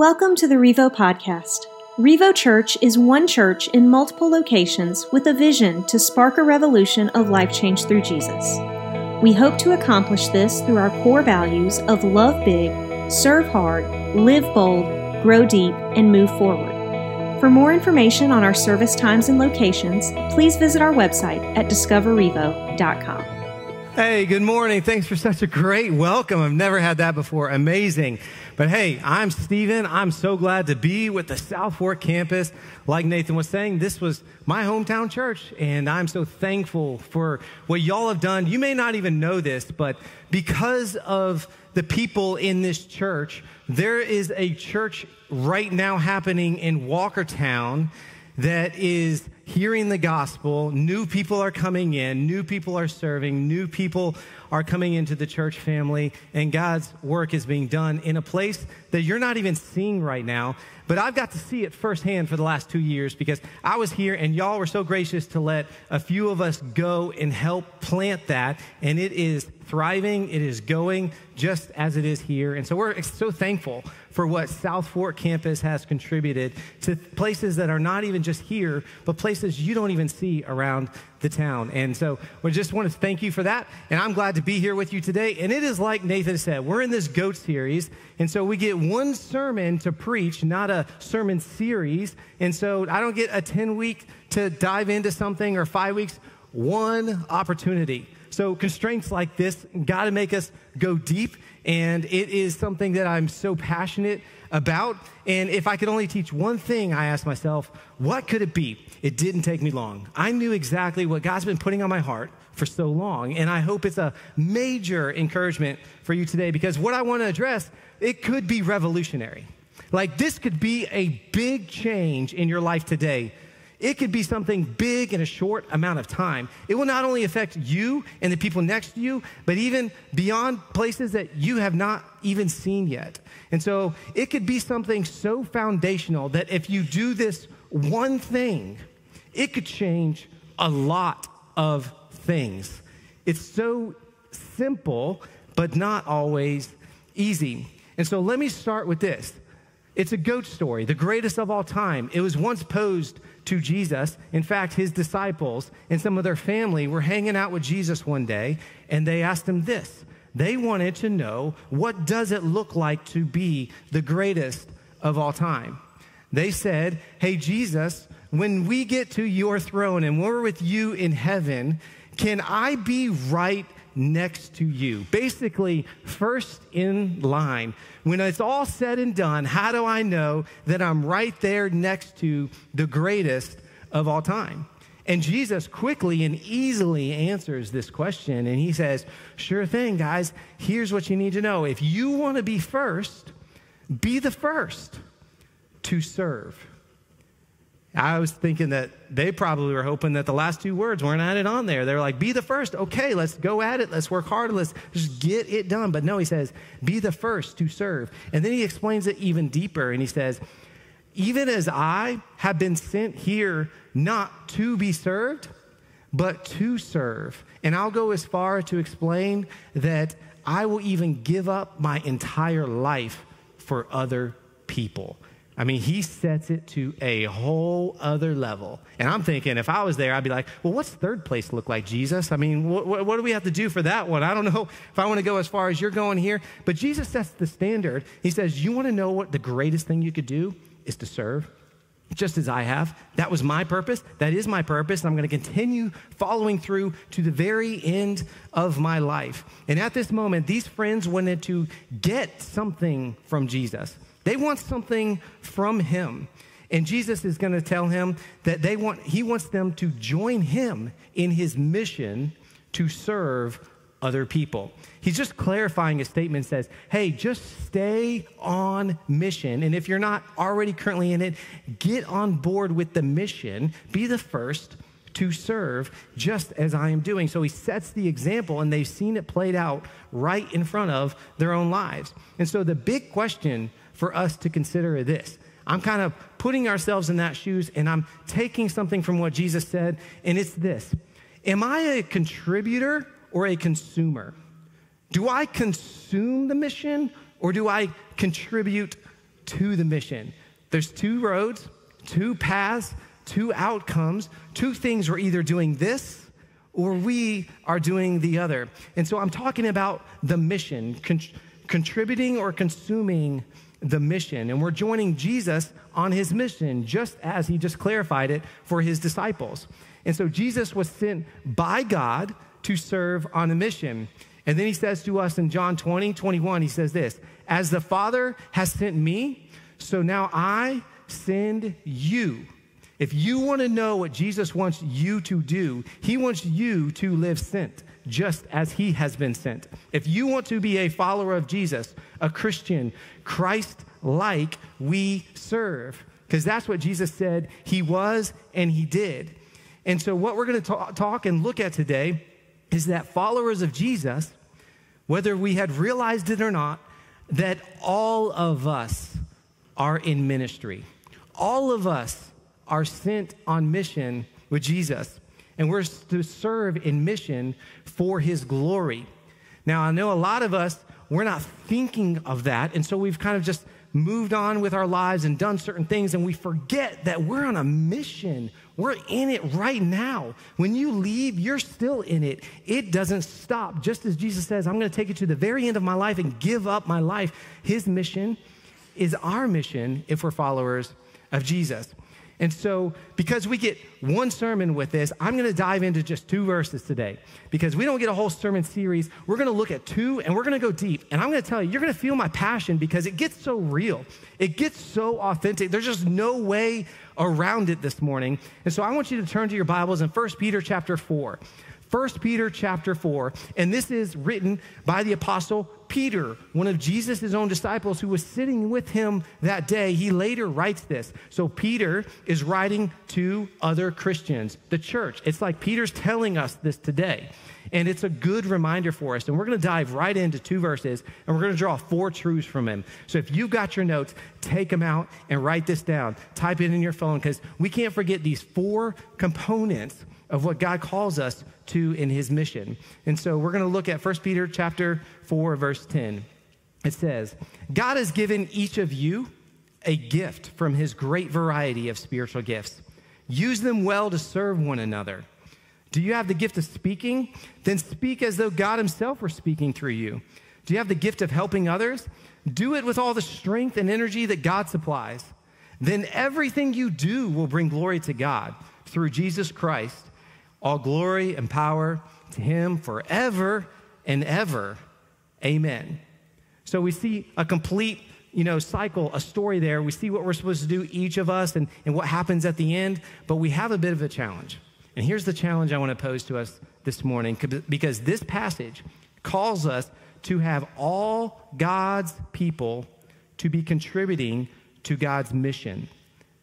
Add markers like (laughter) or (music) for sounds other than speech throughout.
Welcome to the Revo Podcast. Revo Church is one church in multiple locations with a vision to spark a revolution of life change through Jesus. We hope to accomplish this through our core values of love big, serve hard, live bold, grow deep, and move forward. For more information on our service times and locations, please visit our website at discoverrevo.com. Hey, good morning. Thanks for such a great welcome. I've never had that before. Amazing. But hey, I'm Stephen. I'm so glad to be with the South Fork campus. Like Nathan was saying, this was my hometown church, and I'm so thankful for what y'all have done. You may not even know this, but because of the people in this church, there is a church right now happening in Walkertown that is hearing the gospel. New people are coming in, new people are serving, new people are coming into the church family, and God's work is being done in a place that you're not even seeing right now. But I've got to see it firsthand for the last two years because I was here and y'all were so gracious to let a few of us go and help plant that. And it is thriving, it is going just as it is here. And so we're so thankful for what South Fork campus has contributed to places that are not even just here, but places you don't even see around the town. And so we just want to thank you for that. And I'm glad to be here with you today. And it is like Nathan said, we're in this GOAT series. And so we get one sermon to preach, not a sermon series. And so I don't get a 10 week to dive into something or five weeks, one opportunity. So constraints like this got to make us go deep. And it is something that I'm so passionate about. And if I could only teach one thing, I asked myself, what could it be? It didn't take me long. I knew exactly what God's been putting on my heart for so long. And I hope it's a major encouragement for you today because what I want to address, it could be revolutionary. Like this could be a big change in your life today. It could be something big in a short amount of time. It will not only affect you and the people next to you, but even beyond places that you have not even seen yet. And so it could be something so foundational that if you do this one thing, it could change a lot of things. It's so simple, but not always easy. And so let me start with this. It's a goat story, the greatest of all time. It was once posed to Jesus. In fact, his disciples and some of their family were hanging out with Jesus one day, and they asked him this. They wanted to know what does it look like to be the greatest of all time? They said, Hey, Jesus, when we get to your throne and we're with you in heaven, can I be right next to you? Basically, first in line. When it's all said and done, how do I know that I'm right there next to the greatest of all time? And Jesus quickly and easily answers this question. And he says, Sure thing, guys. Here's what you need to know. If you want to be first, be the first to serve. I was thinking that they probably were hoping that the last two words weren't added on there. They're like, be the first. Okay, let's go at it. Let's work hard. Let's just get it done. But no, he says, be the first to serve. And then he explains it even deeper and he says, even as I have been sent here not to be served, but to serve. And I'll go as far to explain that I will even give up my entire life for other people. I mean, he sets it to a whole other level. And I'm thinking, if I was there, I'd be like, well, what's third place look like, Jesus? I mean, what, what, do we have to do for that one? I don't know if I want to go as far as you're going here. But Jesus sets the standard. He says, you want to know what the greatest thing you could do is to serve? Just as I have. That was my purpose. That is my purpose. And I'm going to continue following through to the very end of my life. And at this moment, these friends wanted to get something from Jesus. They want something from him. And Jesus is going to tell him that they want, he wants them to join him in his mission to serve other people. He's just clarifying his statement says, hey, just stay on mission. And if you're not already currently in it, get on board with the mission. Be the first to serve just as I am doing. So he sets the example, and they've seen it played out right in front of their own lives. And so the big question for us to consider is this. I'm kind of putting ourselves in that shoes and I'm taking something from what Jesus said, and it's this Am I a contributor or a consumer? Do I consume the mission or do I contribute to the mission. There's two roads, two paths, two outcomes, two things we're either doing this or we are doing the other. And so I'm talking about the mission, con- contributing or consuming the mission. And we're joining Jesus on his mission, just as he just clarified it for his disciples. And so Jesus was sent by God to serve on a mission. And then he says to us in John 20, 21, he says this As the Father has sent me, so now I send you. If you want to know what Jesus wants you to do, he wants you to live sent, just as he has been sent. If you want to be a follower of Jesus, a Christian, Christ like, we serve. Because that's what Jesus said he was and he did. And so, what we're going to talk and look at today is that followers of Jesus, whether we had realized it or not, that all of us are in ministry. All of us are sent on mission with Jesus, and we're to serve in mission for his glory. Now, I know a lot of us, we're not thinking of that, and so we've kind of just moved on with our lives and done certain things, and we forget that we're on a mission. We're in it right now. When you leave, you're still in it. It doesn't stop. Just as Jesus says, I'm going to take you to the very end of my life and give up my life. His mission is our mission if we're followers of Jesus. And so, because we get one sermon with this, I'm going to dive into just two verses today. Because we don't get a whole sermon series, we're going to look at two and we're going to go deep. And I'm going to tell you, you're going to feel my passion because it gets so real. It gets so authentic. There's just no way around it this morning. And so, I want you to turn to your Bibles in 1 Peter chapter 4. 1 Peter chapter 4, and this is written by the apostle Peter, one of Jesus' own disciples who was sitting with him that day. He later writes this. So Peter is writing to other Christians, the church. It's like Peter's telling us this today. And it's a good reminder for us. And we're going to dive right into two verses and we're going to draw four truths from him. So if you've got your notes, take them out and write this down. Type it in your phone because we can't forget these four components of what God calls us to in his mission. And so we're going to look at 1 Peter chapter 4 verse 10. It says, "God has given each of you a gift from his great variety of spiritual gifts. Use them well to serve one another. Do you have the gift of speaking? Then speak as though God himself were speaking through you. Do you have the gift of helping others? Do it with all the strength and energy that God supplies. Then everything you do will bring glory to God through Jesus Christ all glory and power to him forever and ever. Amen. So we see a complete, you know, cycle, a story there. We see what we're supposed to do, each of us, and, and what happens at the end, but we have a bit of a challenge. And here's the challenge I want to pose to us this morning because this passage calls us to have all God's people to be contributing to God's mission,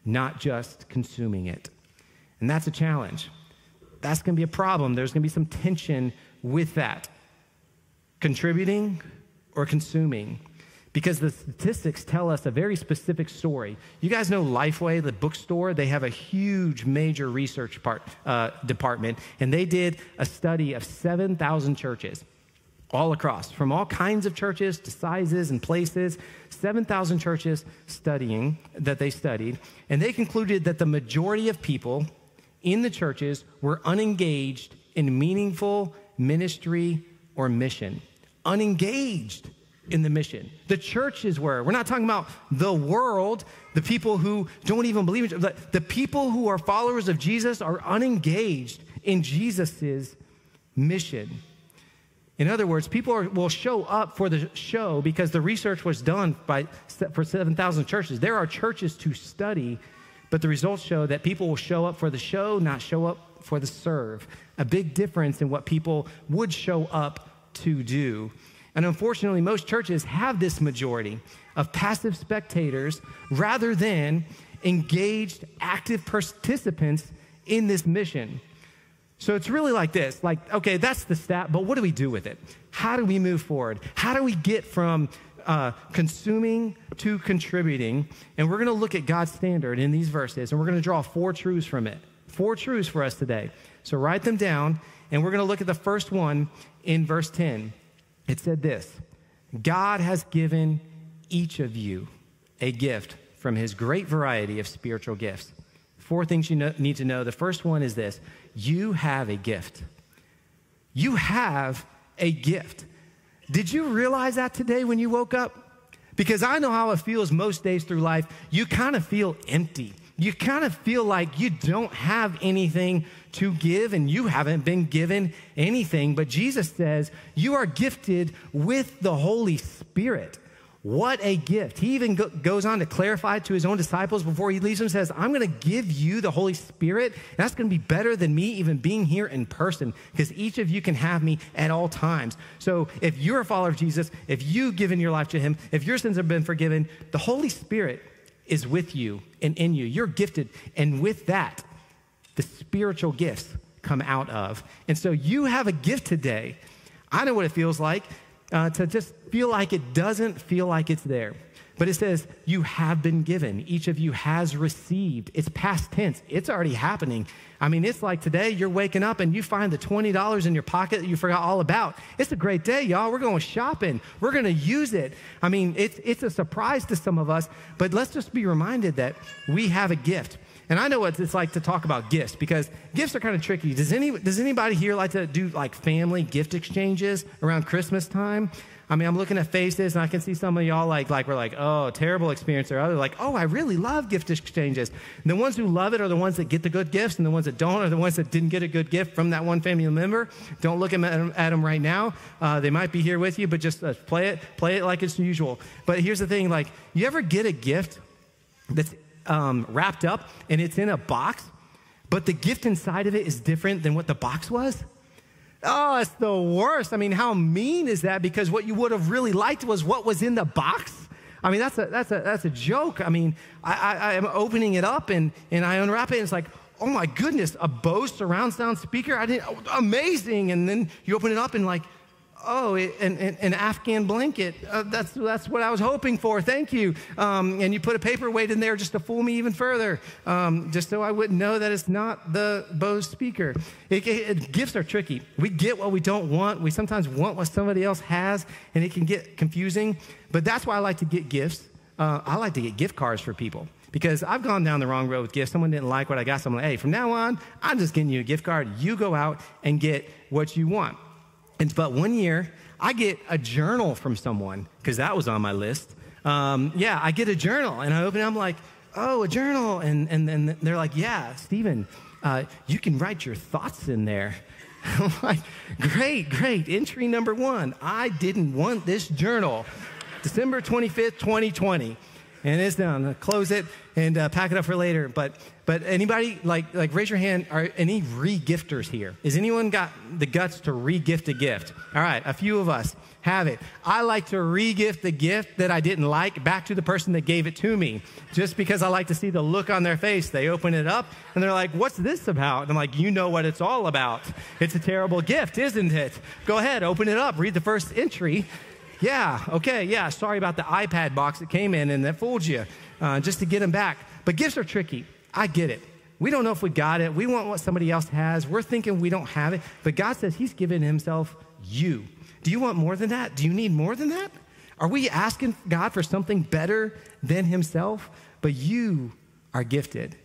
not just consuming it. And that's a challenge that's going to be a problem. There's going to be some tension with that. Contributing or consuming. Because the statistics tell us a very specific story. You guys know Lifeway, the bookstore? They have a huge, major research part, uh, department, and they did a study of 7,000 churches all across, from all kinds of churches to sizes and places, 7,000 churches studying that they studied. And they concluded that the majority of people in the churches were unengaged in meaningful ministry or mission. Unengaged in the mission. The churches were. We're not talking about the world, the people who don't even believe in but the people who are followers of Jesus are unengaged in Jesus's mission. In other words, people are, will show up for the show because the research was done by, for 7,000 churches. There are churches to study but the results show that people will show up for the show, not show up for the serve. A big difference in what people would show up to do. And unfortunately, most churches have this majority of passive spectators rather than engaged, active participants in this mission. So it's really like this like, okay, that's the stat, but what do we do with it? How do we move forward? How do we get from uh, consuming to contributing. And we're going to look at God's standard in these verses, and we're going to draw four truths from it. Four truths for us today. So write them down, and we're going to look at the first one in verse 10. It said this God has given each of you a gift from his great variety of spiritual gifts. Four things you know, need to know. The first one is this you have a gift. You have a gift. Did you realize that today when you woke up? Because I know how it feels most days through life. You kind of feel empty. You kind of feel like you don't have anything to give and you haven't been given anything. But Jesus says you are gifted with the Holy Spirit. What a gift. He even go, goes on to clarify to his own disciples before he leaves them, says, I'm going to give you the Holy Spirit. That's going to be better than me even being here in person because each of you can have me at all times. So if you're a follower of Jesus, if you've given your life to him, if your sins have been forgiven, the Holy Spirit is with you and in you. You're gifted. And with that, the spiritual gifts come out of. And so you have a gift today. I know what it feels like uh, to just feel like it doesn't feel like it's there. But it says, You have been given. Each of you has received. It's past tense, it's already happening. I mean, it's like today you're waking up and you find the $20 in your pocket that you forgot all about. It's a great day, y'all. We're going shopping, we're going to use it. I mean, it's, it's a surprise to some of us, but let's just be reminded that we have a gift. And I know what it's like to talk about gifts because gifts are kind of tricky. Does, any, does anybody here like to do like family gift exchanges around Christmas time? I mean, I'm looking at faces and I can see some of y'all like, like we're like, oh, terrible experience, or other like, oh, I really love gift exchanges. And the ones who love it are the ones that get the good gifts, and the ones that don't are the ones that didn't get a good gift from that one family member. Don't look at them, at them right now. Uh, they might be here with you, but just uh, play it, play it like it's usual. But here's the thing: like, you ever get a gift that's um, wrapped up and it's in a box, but the gift inside of it is different than what the box was? Oh, it's the worst. I mean, how mean is that? Because what you would have really liked was what was in the box. I mean, that's a, that's a, that's a joke. I mean, I, I, I am opening it up and, and I unwrap it and it's like, oh my goodness, a Bose surround sound speaker. I didn't, oh, amazing. And then you open it up and like, oh, an, an, Afghan blanket. Uh, that's, that's what I was hoping for. Thank you. Um, and you put a paperweight in there just to fool me even further, um, just so I wouldn't know that it's not the Bose speaker. It, it, gifts are tricky. We get what we don't want. We sometimes want what somebody else has, and it can get confusing. But that's why I like to get gifts. Uh, I like to get gift cards for people because I've gone down the wrong road with gifts. Someone didn't like what I got, so I'm like, hey, from now on, I'm just getting you a gift card. You go out and get what you want. And, but one year, I get a journal from someone, because that was on my list. Um, yeah, I get a journal, and I open it, I'm like, oh, a journal. And, and then they're like, yeah, Stephen, uh, you can write your thoughts in there. (laughs) I'm like, great, great. Entry number one I didn't want this journal. December 25th, 2020 and it's done. Close it and uh, pack it up for later. But but anybody like like raise your hand. Are any re-gifters here? Is anyone got the guts to re-gift a gift? All right, a few of us have it. I like to re-gift the gift that I didn't like back to the person that gave it to me, just because I like to see the look on their face. They open it up and they're like, "What's this about?" And I'm like, "You know what it's all about. It's a terrible gift, isn't it? Go ahead, open it up. Read the first entry." Yeah, okay, yeah, sorry about the iPad box that came in and that fooled you, uh, just to get them back. But gifts are tricky. I get it. We don't know if we got it. We want what somebody else has. We're thinking we don't have it. But God says He's given Himself you. Do you want more than that? Do you need more than that? Are we asking God for something better than Himself? But you are gifted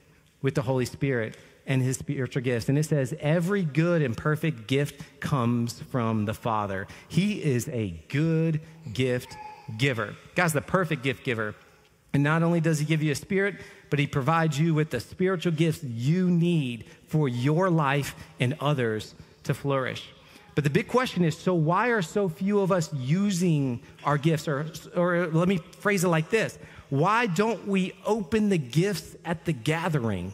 with the Holy Spirit and his spiritual gifts. And it says, every good and perfect gift comes from the Father. He is a good gift giver. God's the perfect gift giver. And not only does he give you a spirit, but he provides you with the spiritual gifts you need for your life and others to flourish. But the big question is so, why are so few of us using our gifts? Or, or let me phrase it like this Why don't we open the gifts at the gathering?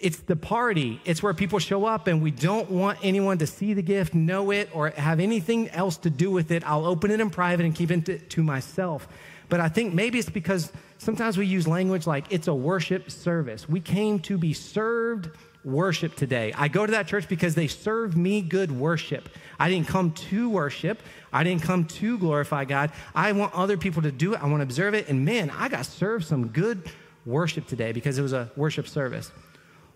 It's the party. It's where people show up and we don't want anyone to see the gift, know it, or have anything else to do with it. I'll open it in private and keep it to myself. But I think maybe it's because sometimes we use language like it's a worship service. We came to be served worship today. I go to that church because they serve me good worship. I didn't come to worship. I didn't come to glorify God. I want other people to do it. I want to observe it. And man, I got served some good worship today because it was a worship service.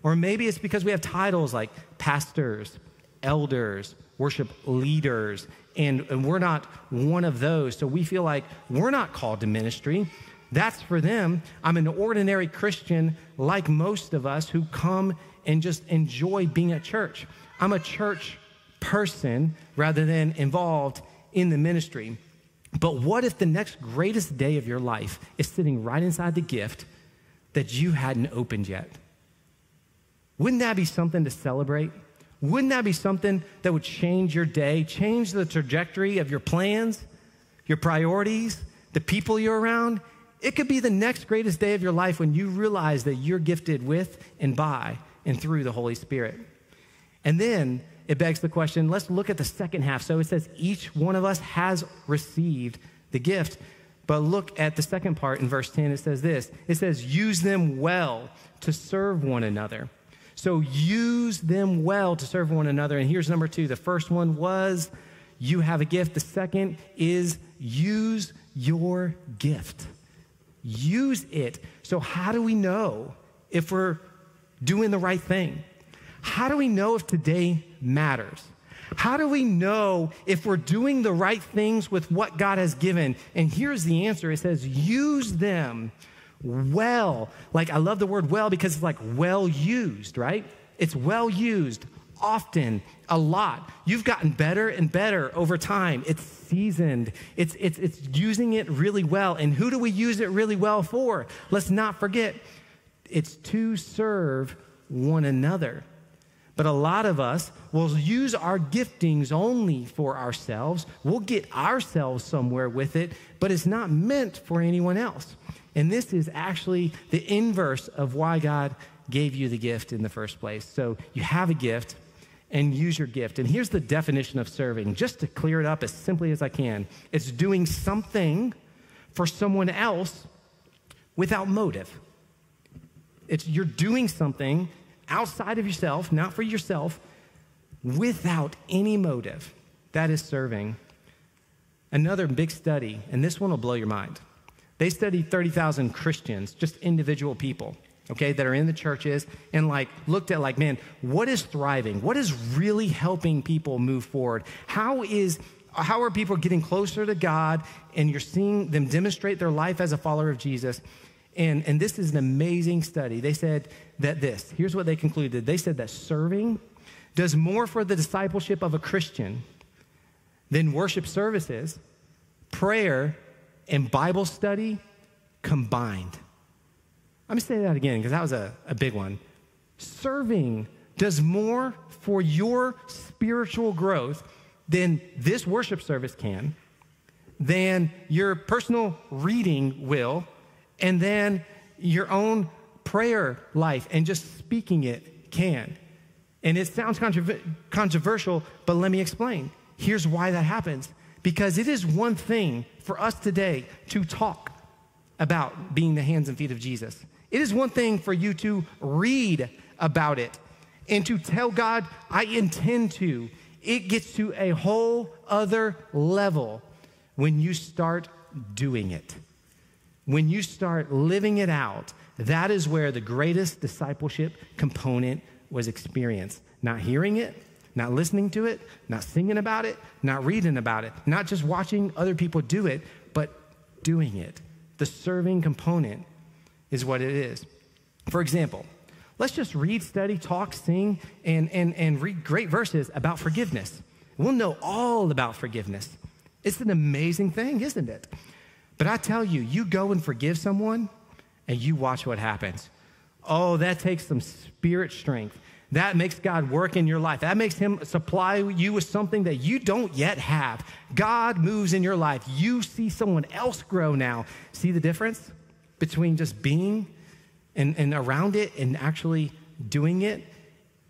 Or maybe it's because we have titles like pastors, elders, worship leaders, and, and we're not one of those. So we feel like we're not called to ministry. That's for them. I'm an ordinary Christian, like most of us, who come and just enjoy being at church. I'm a church person rather than involved in the ministry. But what if the next greatest day of your life is sitting right inside the gift that you hadn't opened yet? Wouldn't that be something to celebrate? Wouldn't that be something that would change your day, change the trajectory of your plans, your priorities, the people you're around? It could be the next greatest day of your life when you realize that you're gifted with and by and through the Holy Spirit. And then it begs the question let's look at the second half. So it says, each one of us has received the gift. But look at the second part in verse 10. It says this it says, use them well to serve one another. So use them well to serve one another. And here's number two. The first one was you have a gift. The second is use your gift. Use it. So, how do we know if we're doing the right thing? How do we know if today matters? How do we know if we're doing the right things with what God has given? And here's the answer it says, use them well. Like, I love the word well because it's like well used, right? It's well used often, a lot. You've gotten better and better over time. It's seasoned, it's, it's, it's using it really well. And who do we use it really well for? Let's not forget it's to serve one another. But a lot of us will use our giftings only for ourselves. We'll get ourselves somewhere with it, but it's not meant for anyone else. And this is actually the inverse of why God gave you the gift in the first place. So you have a gift and use your gift. And here's the definition of serving, just to clear it up as simply as I can it's doing something for someone else without motive. It's you're doing something outside of yourself, not for yourself, without any motive. That is serving. Another big study, and this one will blow your mind. They studied 30,000 Christians, just individual people, okay, that are in the churches, and like looked at like, man, what is thriving? What is really helping people move forward? How is how are people getting closer to God and you're seeing them demonstrate their life as a follower of Jesus? And, and this is an amazing study. They said that this, here's what they concluded. They said that serving does more for the discipleship of a Christian than worship services, prayer, and Bible study combined. Me say that again because that was a, a big one. Serving does more for your spiritual growth than this worship service can, than your personal reading will, and then your own prayer life and just speaking it can. And it sounds controversial, but let me explain. Here's why that happens. Because it is one thing for us today to talk about being the hands and feet of Jesus. It is one thing for you to read about it and to tell God, I intend to. It gets to a whole other level when you start doing it. When you start living it out, that is where the greatest discipleship component was experienced. Not hearing it, not listening to it, not singing about it, not reading about it, not just watching other people do it, but doing it. The serving component is what it is. For example, let's just read, study, talk, sing, and, and, and read great verses about forgiveness. We'll know all about forgiveness. It's an amazing thing, isn't it? But I tell you, you go and forgive someone and you watch what happens. Oh, that takes some spirit strength. That makes God work in your life. That makes Him supply you with something that you don't yet have. God moves in your life. You see someone else grow now. See the difference between just being and, and around it and actually doing it?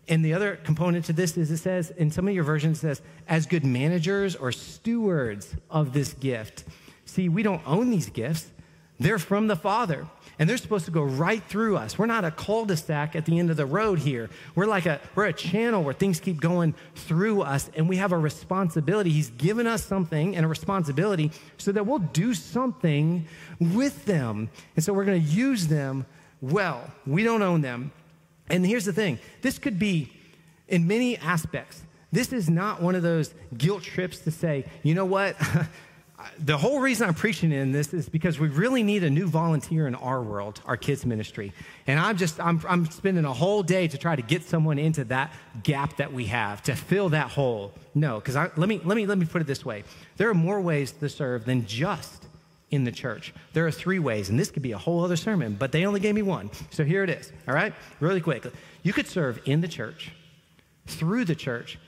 And the other component to this is it says, in some of your versions, says, as good managers or stewards of this gift. See, we don't own these gifts, they're from the Father. And they're supposed to go right through us. We're not a cul-de-sac at the end of the road here. We're like a we're a channel where things keep going through us and we have a responsibility. He's given us something and a responsibility so that we'll do something with them. And so we're going to use them well. We don't own them. And here's the thing. This could be in many aspects. This is not one of those guilt trips to say, you know what? (laughs) the whole reason I'm preaching in this is because we really need a new volunteer in our world, our kids ministry. And I'm just, I'm, I'm spending a whole day to try to get someone into that gap that we have, to fill that hole. No, because let me, let, me, let me put it this way. There are more ways to serve than just in the church. There are three ways, and this could be a whole other sermon, but they only gave me one. So here it is, all right? Really quick. You could serve in the church, through the church,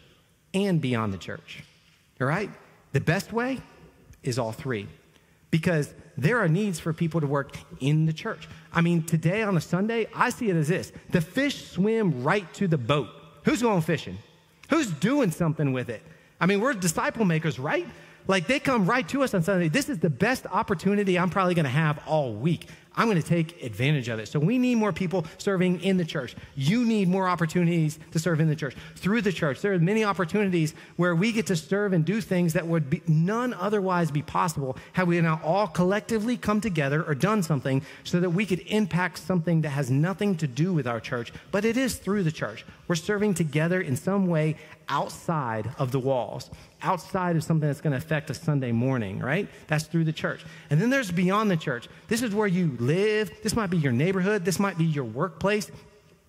and beyond the church, all right? The best way is all three because there are needs for people to work in the church. I mean, today on a Sunday, I see it as this the fish swim right to the boat. Who's going fishing? Who's doing something with it? I mean, we're disciple makers, right? Like they come right to us on Sunday. This is the best opportunity I'm probably going to have all week. I'm going to take advantage of it. So we need more people serving in the church. You need more opportunities to serve in the church. Through the church, there are many opportunities where we get to serve and do things that would be none otherwise be possible had we not all collectively come together or done something so that we could impact something that has nothing to do with our church, but it is through the church. We're serving together in some way outside of the walls, outside of something that's going to affect a Sunday morning, right? That's through the church. And then there's beyond the church. This is where you live. This might be your neighborhood. This might be your workplace.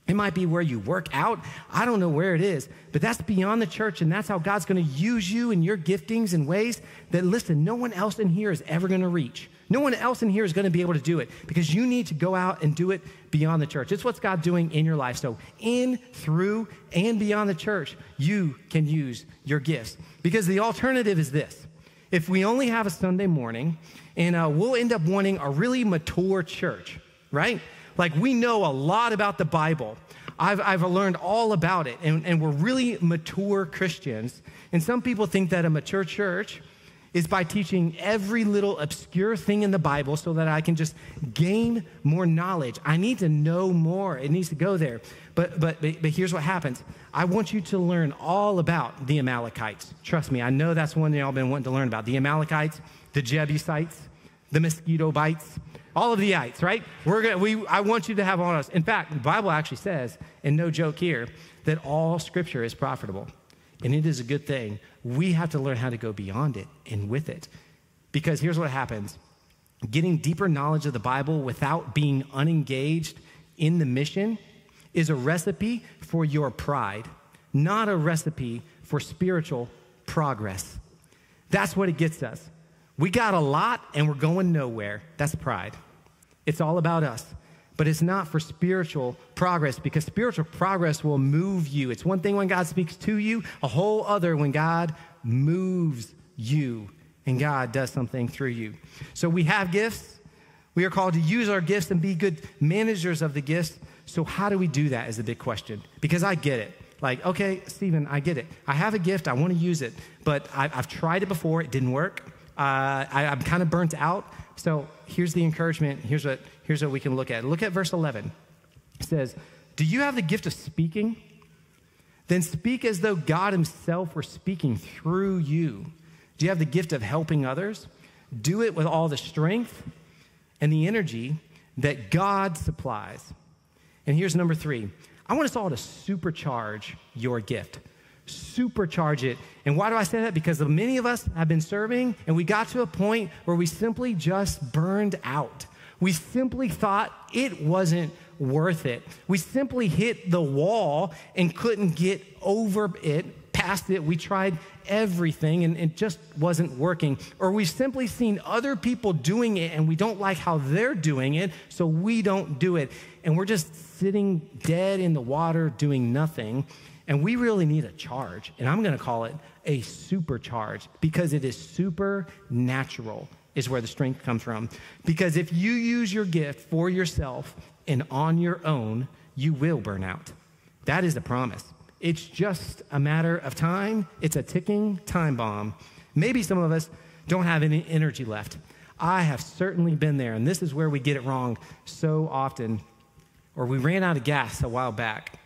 It might be where you work out. I don't know where it is, but that's beyond the church, and that's how God's going to use you and your giftings in ways that, listen, no one else in here is ever going to reach. No one else in here is going to be able to do it because you need to go out and do it beyond the church. It's what's God doing in your life. So, in, through, and beyond the church, you can use your gifts. Because the alternative is this if we only have a Sunday morning, and uh, we'll end up wanting a really mature church, right? Like we know a lot about the Bible. I've, I've learned all about it, and, and we're really mature Christians. And some people think that a mature church is by teaching every little obscure thing in the Bible so that I can just gain more knowledge. I need to know more. It needs to go there. But, but, but, here's what happens I want you to learn all about the Amalekites. Trust me, I know that's one y'all been wanting to learn about the Amalekites, the Jebusites, the mosquito bites, all of the ites, right? We're gonna, we, I want you to have on us. In fact, the Bible actually says, and no joke here, that all scripture is profitable. And it is a good thing we have to learn how to go beyond it and with it. Because here's what happens getting deeper knowledge of the Bible without being unengaged in the mission is a recipe for your pride, not a recipe for spiritual progress. That's what it gets us. We got a lot and we're going nowhere. That's pride. It's all about us but it's not for spiritual progress because spiritual progress will move you. It's one thing when God speaks to you, a whole other when God moves you and God does something through you. So we have gifts. We are called to use our gifts and be good managers of the gifts. So, how do we do that is a big question because I get it. Like, okay, Stephen, I get it. I have a gift, I want to use it, but I, have tried it before, it didn't work. Uh, I, I'm kind of burnt out. So, here's the encouragement. Here's what here's what we can look at. Look at verse 11. It says, Do you have the gift of speaking? Then speak as though God Himself were speaking through you. Do you have the gift of helping others? Do it with all the strength and the energy that God supplies. And here's number three I want us all to supercharge your gift. Supercharge it. And why do I say that? Because many of us have been serving and we got to a point where we simply just burned out. We simply thought it wasn't worth it. We simply hit the wall and couldn't get over it, past it. We tried everything and it just wasn't working. Or we've simply seen other people doing it and we don't like how they're doing it, so we don't do it. And we're just sitting dead in the water doing nothing. And we really need a charge. And I'm going to call it a supercharge because it is supernatural is where the strength comes from. Because if you use your gift for yourself and on your own, you will burn out. That is the promise. It's just a matter of time, it's a ticking time bomb. Maybe some of us don't have any energy left. I have certainly been there, and this is where we get it wrong so often. Or we ran out of gas a while back.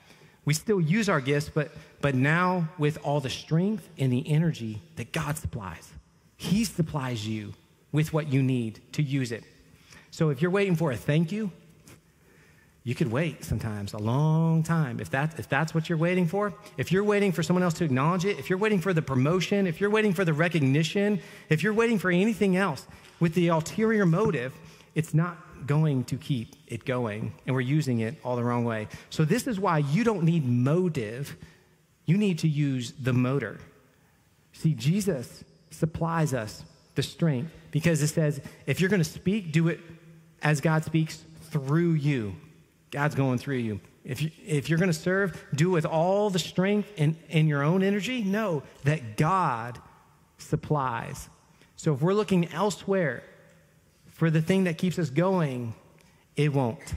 We still use our gifts, but, but now with all the strength and the energy that God supplies, He supplies you with what you need to use it. So if you're waiting for a thank you, you could wait sometimes a long time. If, that, if that's what you're waiting for, if you're waiting for someone else to acknowledge it, if you're waiting for the promotion, if you're waiting for the recognition, if you're waiting for anything else with the ulterior motive, it's not going to keep it going. And we're using it all the wrong way. So, this is why you don't need motive, you need to use the motor. See, Jesus supplies us the strength because it says if you're going to speak, do it as God speaks through you. God's going through you. If, you, if you're going to serve, do it with all the strength and, and your own energy. Know that God supplies. So if we're looking elsewhere for the thing that keeps us going, it won't.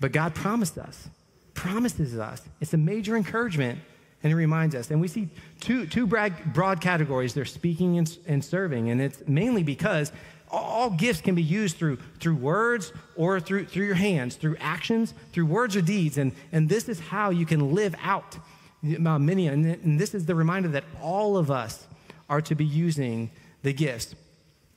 But God promised us, promises us. It's a major encouragement, and it reminds us. And we see two, two broad categories they're speaking and, and serving, and it's mainly because all gifts can be used through, through words or through, through your hands, through actions, through words or deeds. And, and this is how you can live out uh, many. And, and this is the reminder that all of us are to be using the gifts.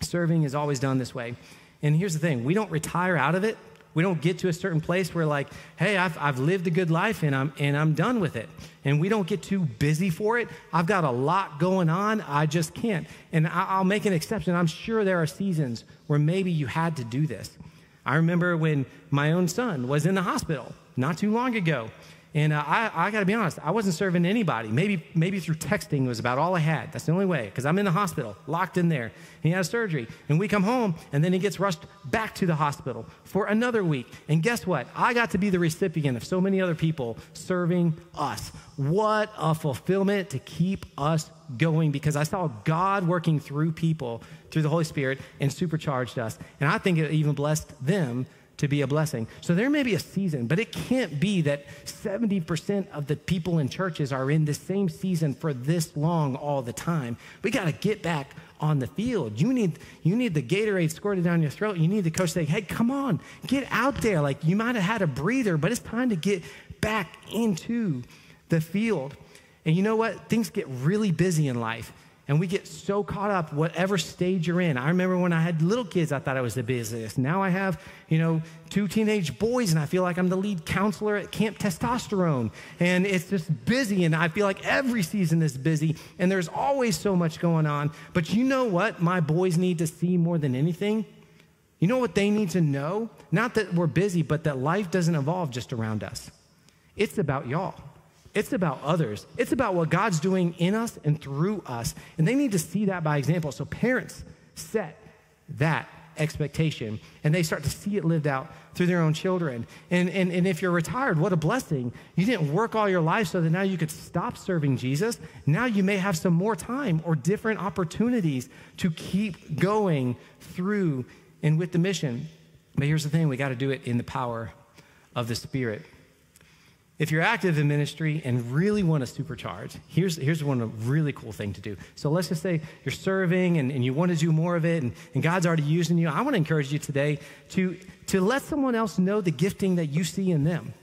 Serving is always done this way. And here's the thing we don't retire out of it we don't get to a certain place where, like, hey, I've, I've lived a good life and I'm, and I'm done with it. And we don't get too busy for it. I've got a lot going on. I just can't. And I'll make an exception. I'm sure there are seasons where maybe you had to do this. I remember when my own son was in the hospital not too long ago. And uh, I, I got to be honest, I wasn't serving anybody. Maybe, maybe through texting was about all I had. That's the only way, because I'm in the hospital, locked in there. He has surgery. And we come home, and then he gets rushed back to the hospital for another week. And guess what? I got to be the recipient of so many other people serving us. What a fulfillment to keep us going because I saw God working through people, through the Holy Spirit, and supercharged us. And I think it even blessed them to be a blessing. So there may be a season, but it can't be that 70% of the people in churches are in the same season for this long all the time. We got to get back on the field. You need you need the Gatorade squirted down your throat. You need the coach saying, "Hey, come on, get out there." Like you might have had a breather, but it's time to get back into the field. And you know what? Things get really busy in life and we get so caught up whatever stage you're in. I remember when i had little kids i thought i was the busiest. Now i have you know two teenage boys and i feel like i'm the lead counselor at camp testosterone. And it's just busy and i feel like every season is busy and there's always so much going on. But you know what? My boys need to see more than anything. You know what they need to know? Not that we're busy but that life doesn't evolve just around us. It's about y'all it's about others. It's about what God's doing in us and through us. And they need to see that by example. So parents set that expectation and they start to see it lived out through their own children. And, and, and if you're retired, what a blessing. You didn't work all your life so that now you could stop serving Jesus. Now you may have some more time or different opportunities to keep going through and with the mission. But here's the thing we got to do it in the power of the Spirit. If you're active in ministry and really want to supercharge, here's, here's one really cool thing to do. So let's just say you're serving and, and you want to do more of it and, and God's already using you. I want to encourage you today to, to let someone else know the gifting that you see in them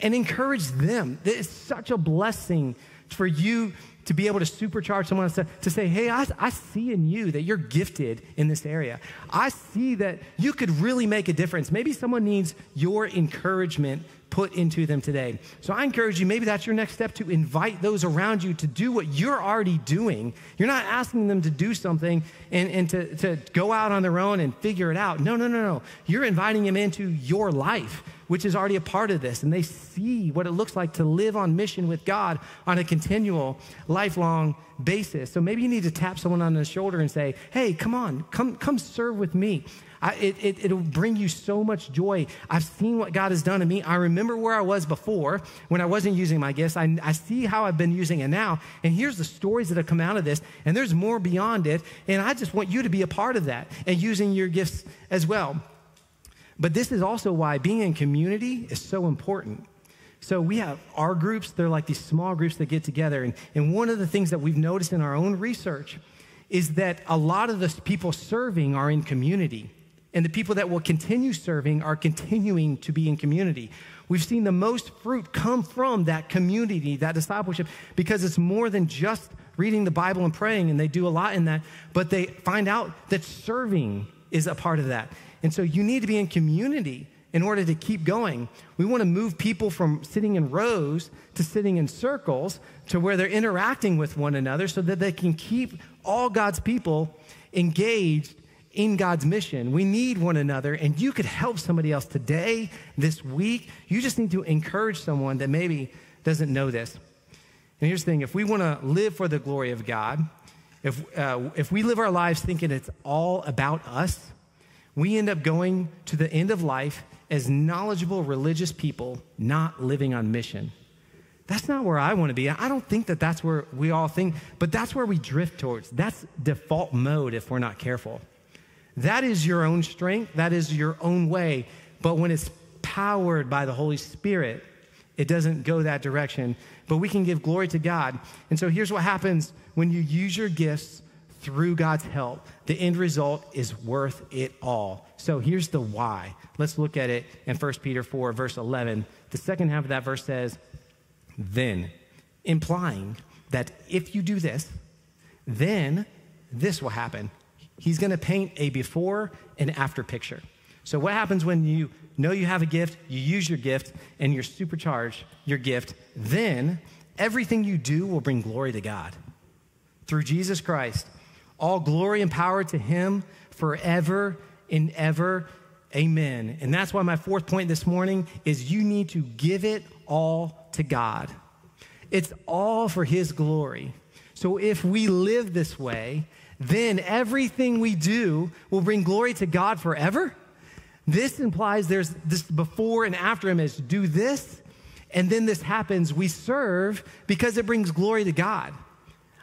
and encourage them. It's such a blessing for you to be able to supercharge someone to, to say, hey, I, I see in you that you're gifted in this area. I see that you could really make a difference. Maybe someone needs your encouragement put into them today. So I encourage you, maybe that's your next step to invite those around you to do what you're already doing. You're not asking them to do something and, and to, to go out on their own and figure it out. No, no, no, no. You're inviting them into your life, which is already a part of this. And they see what it looks like to live on mission with God on a continual, lifelong basis. So maybe you need to tap someone on the shoulder and say, hey, come on, come, come serve with me. I, it, it, it'll bring you so much joy. I've seen what God has done in me. I remember where I was before when I wasn't using my gifts. I, I see how I've been using it now. And here's the stories that have come out of this. And there's more beyond it. And I just want you to be a part of that and using your gifts as well. But this is also why being in community is so important. So we have our groups, they're like these small groups that get together. And, and one of the things that we've noticed in our own research is that a lot of the people serving are in community. And the people that will continue serving are continuing to be in community. We've seen the most fruit come from that community, that discipleship, because it's more than just reading the Bible and praying, and they do a lot in that, but they find out that serving is a part of that. And so you need to be in community in order to keep going. We want to move people from sitting in rows to sitting in circles to where they're interacting with one another so that they can keep all God's people engaged in God's mission. We need one another, and you could help somebody else today, this week. You just need to encourage someone that maybe doesn't know this. And here's the thing if we want to live for the glory of God, if, uh, if we live our lives thinking it's all about us, we end up going to the end of life as knowledgeable religious people not living on mission. That's not where I want to be. I don't think that that's where we all think, but that's where we drift towards. That's default mode if we're not careful. That is your own strength, that is your own way. But when it's powered by the Holy Spirit, it doesn't go that direction. But we can give glory to God. And so here's what happens when you use your gifts through God's help. The end result is worth it all. So here's the why. Let's look at it in 1 Peter 4, verse 11. The second half of that verse says, then, implying that if you do this, then this will happen. He's going to paint a before and after picture. So, what happens when you know you have a gift, you use your gift, and you supercharge your gift? Then everything you do will bring glory to God. Through Jesus Christ, all glory and power to Him forever and ever. Amen. And that's why my fourth point this morning is you need to give it all to God. It's all for His glory. So if we live this way, then everything we do will bring glory to God forever. This implies there's this before and after image. do this, and then this happens. We serve because it brings glory to God.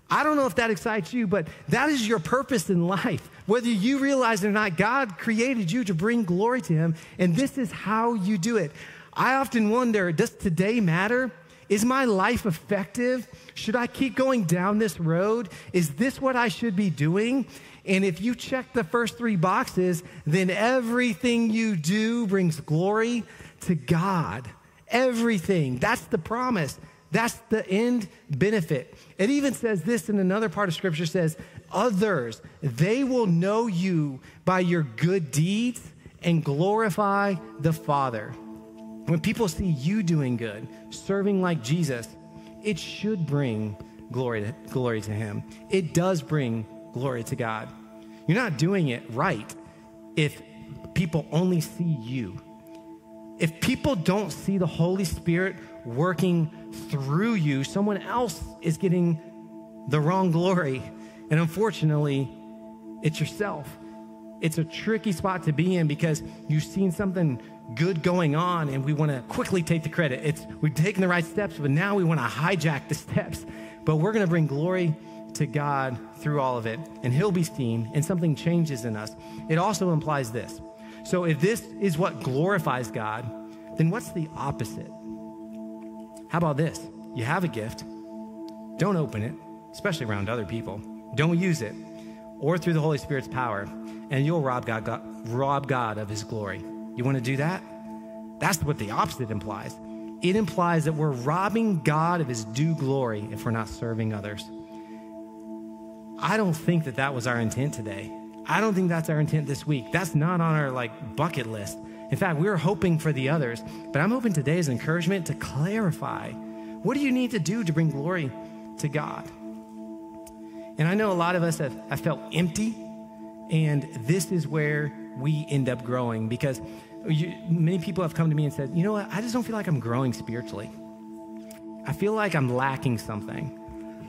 I don't know if that excites you, but that is your purpose in life. Whether you realize it or not, God created you to bring glory to Him, and this is how you do it. I often wonder does today matter? Is my life effective? Should I keep going down this road? Is this what I should be doing? And if you check the first three boxes, then everything you do brings glory to God. Everything. That's the promise. That's the end benefit. It even says this in another part of scripture says, others, they will know you by your good deeds and glorify the Father. When people see you doing good, serving like Jesus, it should bring glory to, glory to Him. It does bring glory to God. You're not doing it right if people only see you. If people don't see the Holy Spirit working through you, someone else is getting the wrong glory. And unfortunately, it's yourself. It's a tricky spot to be in because you've seen something good going on and we want to quickly take the credit. It's we've taken the right steps, but now we want to hijack the steps. But we're going to bring glory to God through all of it, and He'll be seen, and something changes in us. It also implies this. So if this is what glorifies God, then what's the opposite? How about this? You have a gift, don't open it, especially around other people. Don't use it, or through the Holy Spirit's power, and you'll rob God, God rob God of His glory. You want to do that? That's what the opposite implies. It implies that we're robbing God of his due glory if we're not serving others. I don't think that that was our intent today. I don't think that's our intent this week. That's not on our like bucket list. In fact, we are hoping for the others, but I'm hoping today is encouragement to clarify what do you need to do to bring glory to God? And I know a lot of us have, have felt empty, and this is where we end up growing because you, many people have come to me and said, you know what, I just don't feel like I'm growing spiritually. I feel like I'm lacking something.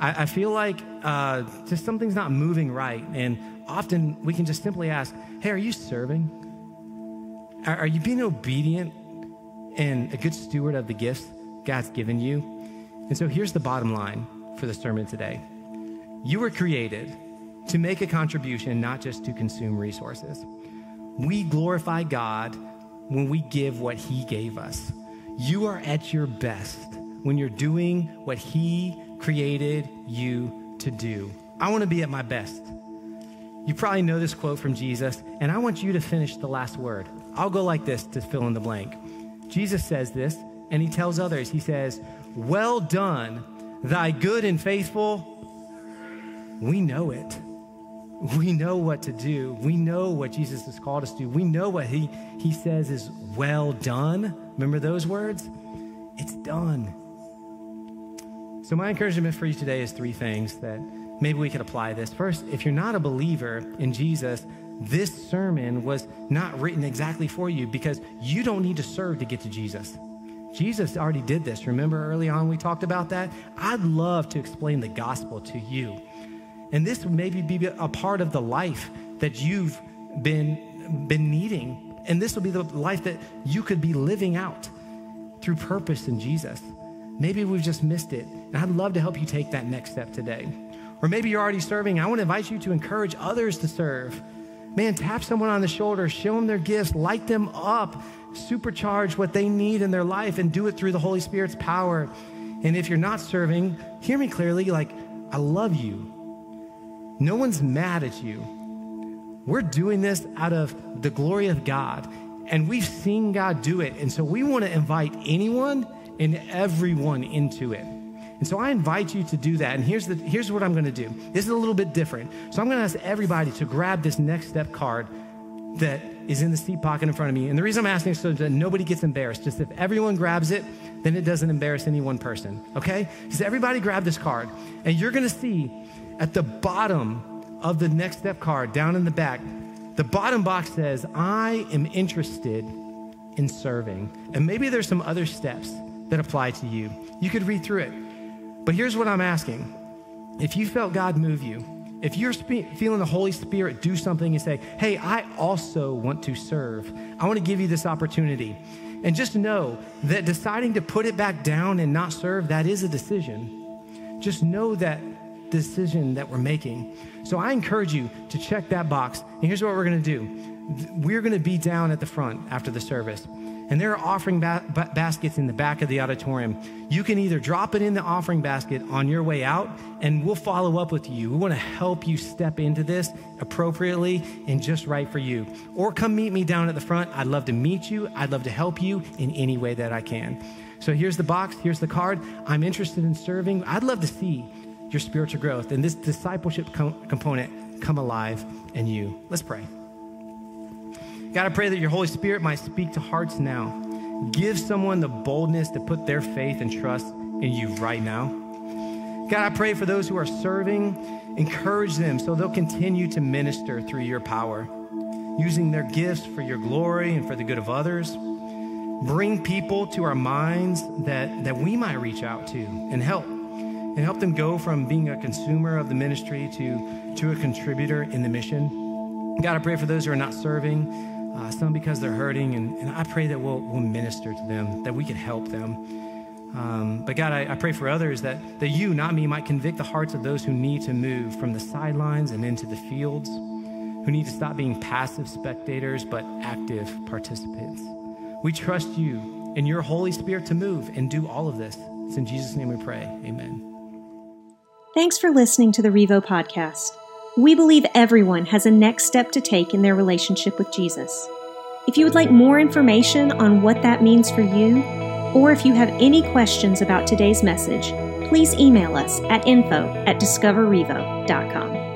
I, I feel like uh, just something's not moving right. And often we can just simply ask, hey, are you serving? Are, are you being obedient and a good steward of the gifts God's given you? And so here's the bottom line for the sermon today you were created to make a contribution, not just to consume resources. We glorify God when we give what He gave us. You are at your best when you're doing what He created you to do. I want to be at my best. You probably know this quote from Jesus, and I want you to finish the last word. I'll go like this to fill in the blank. Jesus says this, and he tells others, He says, Well done, thy good and faithful. We know it. we know what to do. We know what Jesus has called us to do. We know what he, he says is well done. Remember those words? It's done. So, my encouragement for you today is three things that maybe we could apply this. First, if you're not a believer in Jesus, this sermon was not written exactly for you because you don't need to serve to get to Jesus. Jesus already did this. Remember early on we talked about that? I'd love to explain the gospel to you. And this would maybe be a part of the life that you've been, been needing. And this will be the life that you could be living out through purpose in Jesus. Maybe we've just missed it. And I'd love to help you take that next step today. Or maybe you're already serving. I want to invite you to encourage others to serve. Man, tap someone on the shoulder, show them their gifts, light them up, supercharge what they need in their life, and do it through the Holy Spirit's power. And if you're not serving, hear me clearly like, I love you. No one's mad at you. We're doing this out of the glory of God, and we've seen God do it. And so we want to invite anyone and everyone into it. And so I invite you to do that. And here's, the, here's what I'm going to do. This is a little bit different. So I'm going to ask everybody to grab this next step card that is in the seat pocket in front of me. And the reason I'm asking is so that nobody gets embarrassed. Just if everyone grabs it, then it doesn't embarrass any one person. Okay? Because everybody grab this card. And you're going to see at the bottom of the next step card, down in the back, the bottom box says, I am interested in serving. And maybe there's some other steps that apply to you. You could read through it. But here's what I'm asking if you felt God move you, if you're feeling the Holy Spirit do something and say, hey, I also want to serve, I want to give you this opportunity. And just know that deciding to put it back down and not serve, that is a decision. Just know that decision that we're making. So I encourage you to check that box. And here's what we're going to do we're going to be down at the front after the service. And there are offering ba- baskets in the back of the auditorium. You can either drop it in the offering basket on your way out, and we'll follow up with you. We want to help you step into this appropriately and just right for you. Or come meet me down at the front. I'd love to meet you. I'd love to help you in any way that I can. So here's the box, here's the card. I'm interested in serving. I'd love to see your spiritual growth and this discipleship com- component come alive in you. Let's pray. God, I pray that your Holy Spirit might speak to hearts now. Give someone the boldness to put their faith and trust in you right now. God, I pray for those who are serving, encourage them so they'll continue to minister through your power, using their gifts for your glory and for the good of others. Bring people to our minds that, that we might reach out to and help, and help them go from being a consumer of the ministry to, to a contributor in the mission. God, I pray for those who are not serving uh, some because they're hurting. And, and I pray that we'll, we'll minister to them, that we can help them. Um, but God, I, I, pray for others that, that you, not me, might convict the hearts of those who need to move from the sidelines and into the fields, who need to stop being passive spectators but active participants. We trust you and your Holy Spirit to move and do all of this. It's in Jesus' name we pray. Amen. Thanks for listening to the Revo podcast. We believe everyone has a next step to take in their relationship with Jesus. If you would like more information on what that means for you, or if you have any questions about today's message, please email us at info at discoverrevo.com.